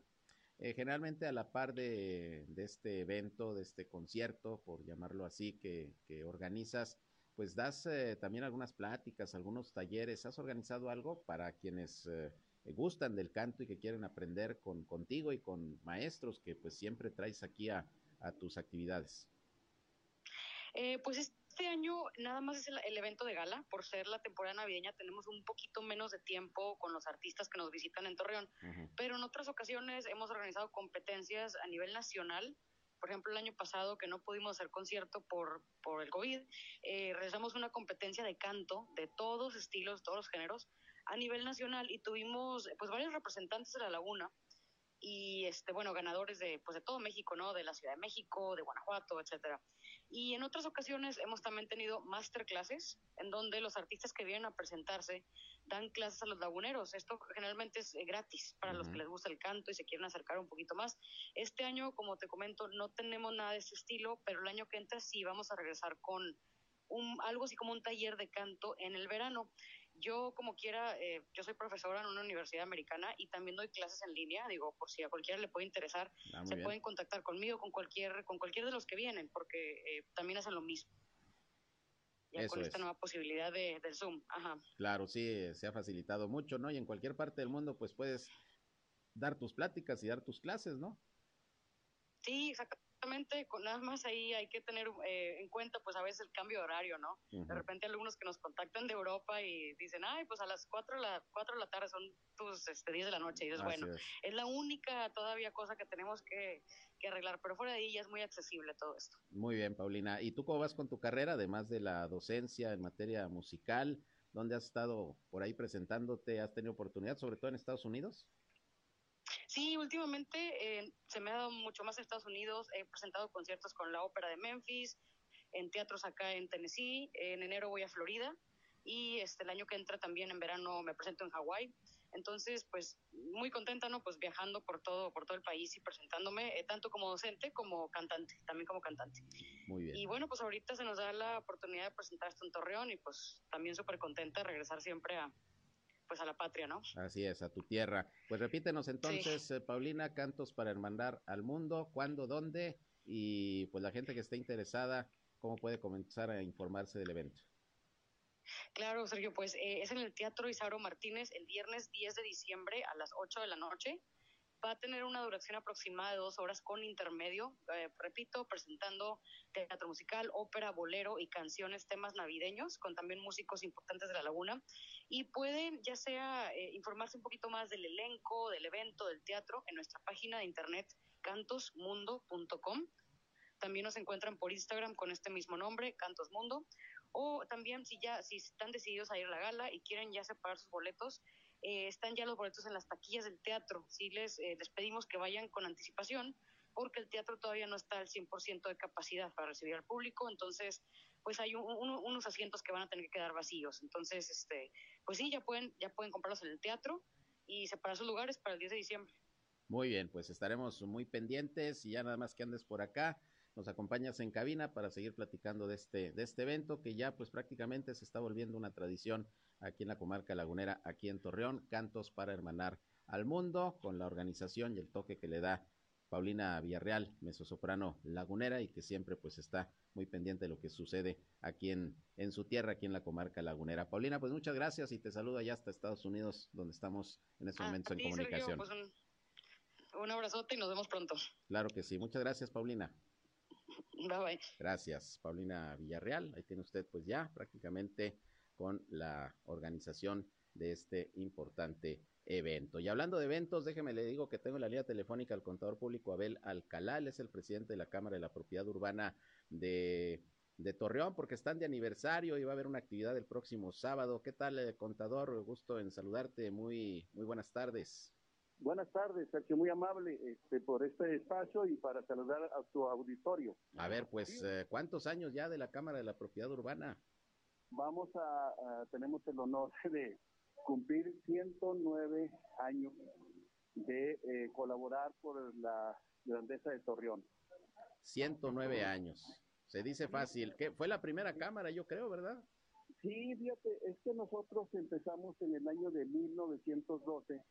Eh, generalmente a la par de, de este evento, de este concierto, por llamarlo así, que, que organizas, pues das eh, también algunas pláticas, algunos talleres. ¿Has organizado algo para quienes eh, gustan del canto y que quieren aprender con, contigo y con maestros que pues siempre traes aquí a, a tus actividades? Eh, pues este año nada más es el, el evento de gala, por ser la temporada navideña tenemos un poquito menos de tiempo con los artistas que nos visitan en Torreón, pero en otras ocasiones hemos organizado competencias a nivel nacional. Por ejemplo, el año pasado que no pudimos hacer concierto por, por el COVID, eh, realizamos una competencia de canto de todos estilos, todos los géneros, a nivel nacional y tuvimos pues varios representantes de la laguna y este bueno ganadores de pues de todo México no de la Ciudad de México de Guanajuato etcétera y en otras ocasiones hemos también tenido masterclasses en donde los artistas que vienen a presentarse dan clases a los laguneros. Esto generalmente es eh, gratis para los que les gusta el canto y se quieren acercar un poquito más. Este año como te comento no tenemos nada de ese estilo pero el año que entra sí vamos a regresar con un, algo así como un taller de canto en el verano yo, como quiera, eh, yo soy profesora en una universidad americana y también doy clases en línea. Digo, por si a cualquiera le puede interesar, Ah, se bien. pueden contactar conmigo, con cualquier, con cualquier de los que vienen, porque eh, también hacen lo mismo. Ya Eso con esta es. nueva posibilidad de, del Zoom. Ajá. Claro, sí, se ha facilitado mucho, ¿no? Y en cualquier parte del mundo, pues puedes dar tus pláticas y dar tus clases, ¿no? Sí, exactamente. Exactamente, con nada más ahí hay que tener eh, en cuenta pues a veces el cambio de horario, ¿no? De repente algunos que nos contactan de Europa y dicen, ay, pues a las 4 de la, 4 de la tarde son tus este, 10 de la noche. Y dices, bueno, es. la única todavía cosa que tenemos que, que, arreglar, pero fuera de ahí ya es muy accesible todo esto. Muy bien, Paulina. ¿Y tú cómo vas con tu carrera, además de la docencia en materia musical? ¿Dónde has estado por ahí presentándote? ¿Has tenido oportunidad, sobre todo en Estados Unidos? Sí, últimamente eh, se me ha dado mucho más en Estados Unidos. He presentado conciertos con la Ópera de Memphis, en teatros acá en Tennessee. En enero voy a Florida y este el año que entra también en verano me presento en Hawái. Entonces, pues muy contenta, ¿no? Pues viajando por todo por todo el país y presentándome eh, tanto como docente como cantante, también como cantante. Muy bien. Y bueno, pues ahorita se nos da la oportunidad de presentar esto en Torreón y pues también súper contenta de regresar siempre a, pues a la patria, ¿no? Así es, a tu tierra. Pues repítenos entonces, eh, Paulina, Cantos para Hermandar al Mundo, cuándo, dónde y pues la gente que esté interesada, cómo puede comenzar a informarse del evento. Claro, Sergio, pues eh, es en el Teatro Isauro Martínez el viernes 10 de diciembre a las 8 de la noche va a tener una duración aproximada de dos horas con intermedio, eh, repito, presentando teatro musical, ópera, bolero y canciones, temas navideños, con también músicos importantes de la laguna. Y pueden ya sea eh, informarse un poquito más del elenco, del evento, del teatro, en nuestra página de internet cantosmundo.com. También nos encuentran por Instagram con este mismo nombre, Cantos Mundo. O también si ya si están decididos a ir a la gala y quieren ya separar sus boletos, eh, están ya los boletos en las taquillas del teatro. Sí les, eh, les pedimos que vayan con anticipación porque el teatro todavía no está al 100% de capacidad para recibir al público, entonces pues hay unos asientos que van a tener que quedar vacíos. Entonces, este, pues sí, ya pueden, ya pueden comprarlos en el teatro y separar sus lugares para el 10 de diciembre. Muy bien, pues estaremos muy pendientes y ya nada más que andes por acá, nos acompañas en cabina para seguir platicando de este, de este evento que ya pues prácticamente se está volviendo una tradición aquí en la comarca lagunera, aquí en Torreón, Cantos para Hermanar al Mundo, con la organización y el toque que le da Paulina Villarreal, mezzosoprano lagunera, y que siempre pues está muy pendiente de lo que sucede aquí en, en su tierra, aquí en la comarca lagunera. Paulina, pues muchas gracias y te saludo allá hasta Estados Unidos, donde estamos en estos momentos en comunicación. Pues un, un abrazote y nos vemos pronto. Claro que sí, muchas gracias Paulina. Bye bye. Gracias, Paulina Villarreal. Ahí tiene usted pues ya prácticamente con la organización de este importante evento. Y hablando de eventos, déjeme le digo que tengo en la línea telefónica al contador público Abel Alcalá, él es el presidente de la Cámara de la Propiedad Urbana de, de Torreón, porque están de aniversario y va a haber una actividad el próximo sábado. ¿Qué tal, eh, contador? Gusto en saludarte. Muy, muy buenas tardes. Buenas tardes, Sergio, muy amable este, por este espacio y para saludar a tu auditorio. A ver, pues, eh, ¿cuántos años ya de la Cámara de la Propiedad Urbana? Vamos a, tenemos el honor *laughs* de cumplir 109 años de eh, colaborar por la grandeza de Torreón. 109 años. Se dice fácil. que Fue la primera cámara, yo creo, ¿verdad? Sí, fíjate, es que nosotros empezamos en el año de 1912,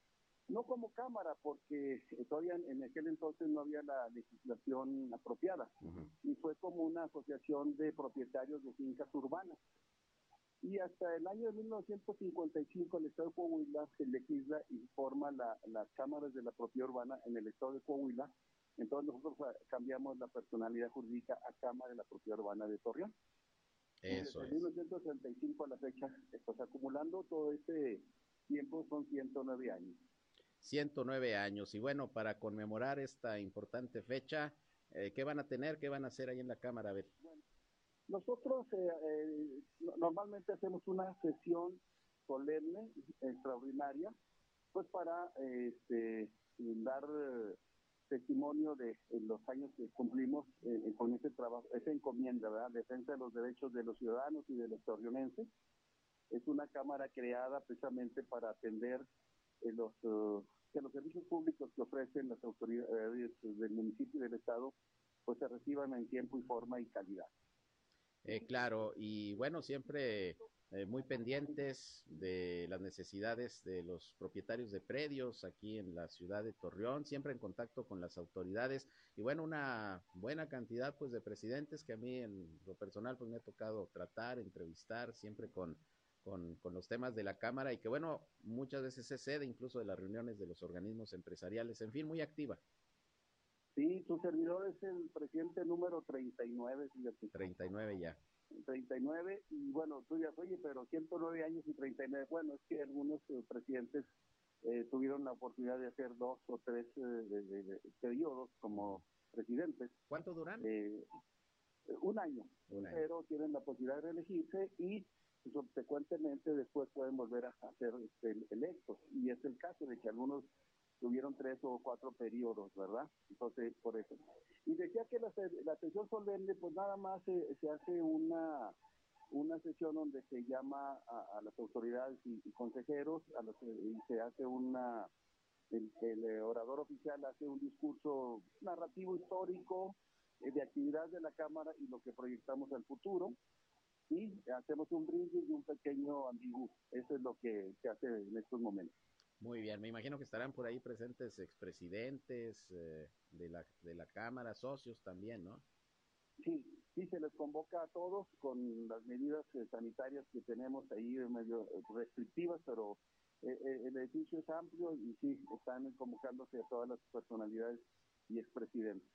no como cámara, porque todavía en aquel entonces no había la legislación apropiada, y fue como una asociación de propietarios de fincas urbanas. Y hasta el año de 1955 el Estado de Coahuila se legisla y forma la, las cámaras de la propiedad urbana en el Estado de Coahuila. Entonces nosotros cambiamos la personalidad jurídica a Cámara de la Propiedad Urbana de Torreón. Eso Desde 1935 a la fecha, estás acumulando todo este tiempo, son 109 años. 109 años. Y bueno, para conmemorar esta importante fecha, eh, ¿qué van a tener? ¿Qué van a hacer ahí en la Cámara? A ver. Nosotros eh, eh, normalmente hacemos una sesión solemne, extraordinaria, pues para este, dar testimonio de los años que cumplimos eh, con ese trabajo, esa encomienda, ¿verdad? Defensa de los derechos de los ciudadanos y de los torreonenses. Es una cámara creada precisamente para atender los, que los servicios públicos que ofrecen las autoridades del municipio y del Estado, pues se reciban en tiempo y forma y calidad. Eh, claro, y bueno, siempre eh, muy pendientes de las necesidades de los propietarios de predios aquí en la ciudad de Torreón, siempre en contacto con las autoridades y bueno, una buena cantidad pues de presidentes que a mí en lo personal pues me ha tocado tratar, entrevistar siempre con, con, con los temas de la Cámara y que bueno, muchas veces se cede incluso de las reuniones de los organismos empresariales, en fin, muy activa. Sí, su servidor es el presidente número 39, fíjate. 39 ya. 39, y bueno, tú ya oye, pero 109 años y 39. Bueno, es que algunos eh, presidentes eh, tuvieron la oportunidad de hacer dos o tres eh, periodos como presidentes. ¿Cuánto duran? un, año, pero tienen la posibilidad de reelegirse y subsecuentemente después pueden volver a, ser este, electos. Y es el caso de que algunos tuvieron tres o cuatro periodos, ¿verdad? Entonces, por eso. Y decía que la, la sesión solemne, pues nada más se, se hace una una sesión donde se llama a, las autoridades y, consejeros, a los, y se hace una, el, orador oficial hace un discurso narrativo histórico eh, de actividad de la Cámara y lo que proyectamos al futuro, y hacemos un brindis y un pequeño ambiguo. Eso es lo que se hace en estos momentos. Muy bien, me imagino que estarán por ahí presentes expresidentes eh, de, la, de la Cámara, socios también, ¿no? Sí, sí, se les convoca a todos con las medidas eh, sanitarias que tenemos ahí medio restrictivas, pero eh, el edificio es amplio y sí, están convocándose a todas las personalidades y expresidentes.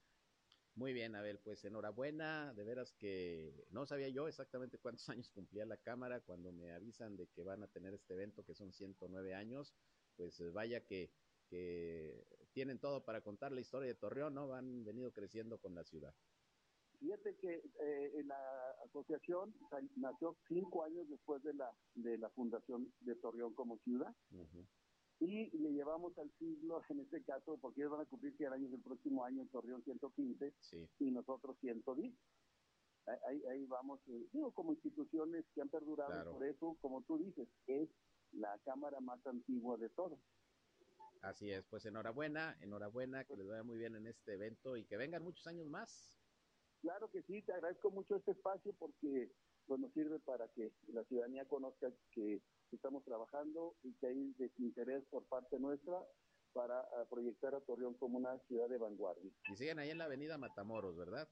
Muy bien, Abel, pues enhorabuena, de veras que no sabía yo exactamente cuántos *laughs* años cumplía la Cámara cuando me avisan de que van a tener este evento, que son 109 años, pues eh, vaya que, que tienen todo para contar la historia de Torreón, ¿no? Han venido creciendo con la ciudad. Fíjate que eh, la asociación nació cinco años después de la, de la fundación de Torreón como ciudad. Y le llevamos al siglo, en este caso, porque ellos van a cumplir 100 años el próximo año en Torreón 115 y nosotros 110. Ahí, ahí vamos, eh, digo, como instituciones que han perdurado, por eso, como tú dices, es la cámara más antigua de todas. Así es, pues enhorabuena, enhorabuena, que les vaya muy bien en este evento y que vengan muchos años más. Claro que sí, te agradezco mucho este espacio porque pues, nos sirve para que la ciudadanía conozca que estamos trabajando y que hay desinterés por parte nuestra para ah, proyectar a Torreón como una ciudad de vanguardia. Y siguen ahí en la avenida Matamoros, ¿verdad?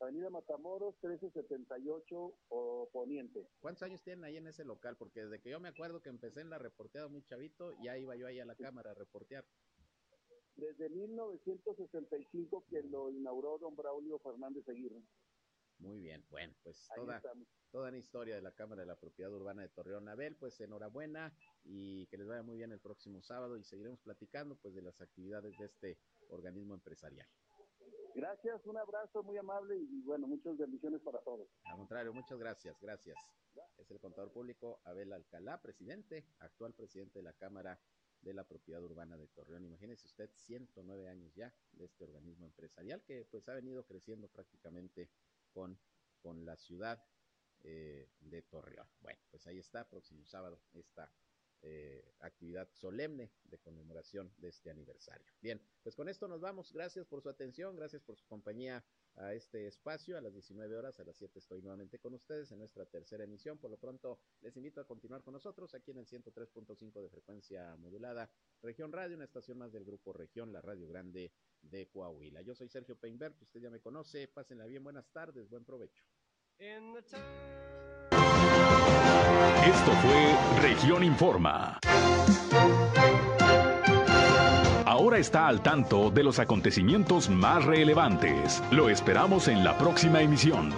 Avenida Matamoros, 1378 o Poniente. ¿Cuántos años tienen ahí en ese local? Porque desde que yo me acuerdo que empecé en la reporteada muy chavito, ya iba yo ahí a la cámara a reportear. Desde 1965 que lo inauguró don Braulio Fernández Aguirre. Muy bien, bueno, pues toda, toda la historia de la Cámara de la Propiedad Urbana de Torreón. Abel, pues enhorabuena y que les vaya muy bien el próximo sábado y seguiremos platicando pues de las actividades de este organismo empresarial. Gracias, un abrazo muy amable y bueno, muchas bendiciones para todos. Al contrario, muchas gracias, gracias. Es el contador público Abel Alcalá, presidente, actual presidente de la Cámara de la Propiedad Urbana de Torreón. Imagínese usted 109 años ya de este organismo empresarial que pues ha venido creciendo prácticamente con, con la ciudad eh, de Torreón. Bueno, pues ahí está, próximo sábado, esta eh, actividad solemne de conmemoración de este aniversario. Bien, pues con esto nos vamos. Gracias por su atención, gracias por su compañía a este espacio. A las 19 horas, a las 7 estoy nuevamente con ustedes en nuestra tercera emisión. Por lo pronto, les invito a continuar con nosotros aquí en el 103.5 de frecuencia modulada. Región Radio, una estación más del grupo Región, la Radio Grande de Coahuila. Yo soy Sergio Peinbert, usted ya me conoce. Pásenla bien, buenas tardes, buen provecho. Esto fue Región Informa. Ahora está al tanto de los acontecimientos más relevantes. Lo esperamos en la próxima emisión.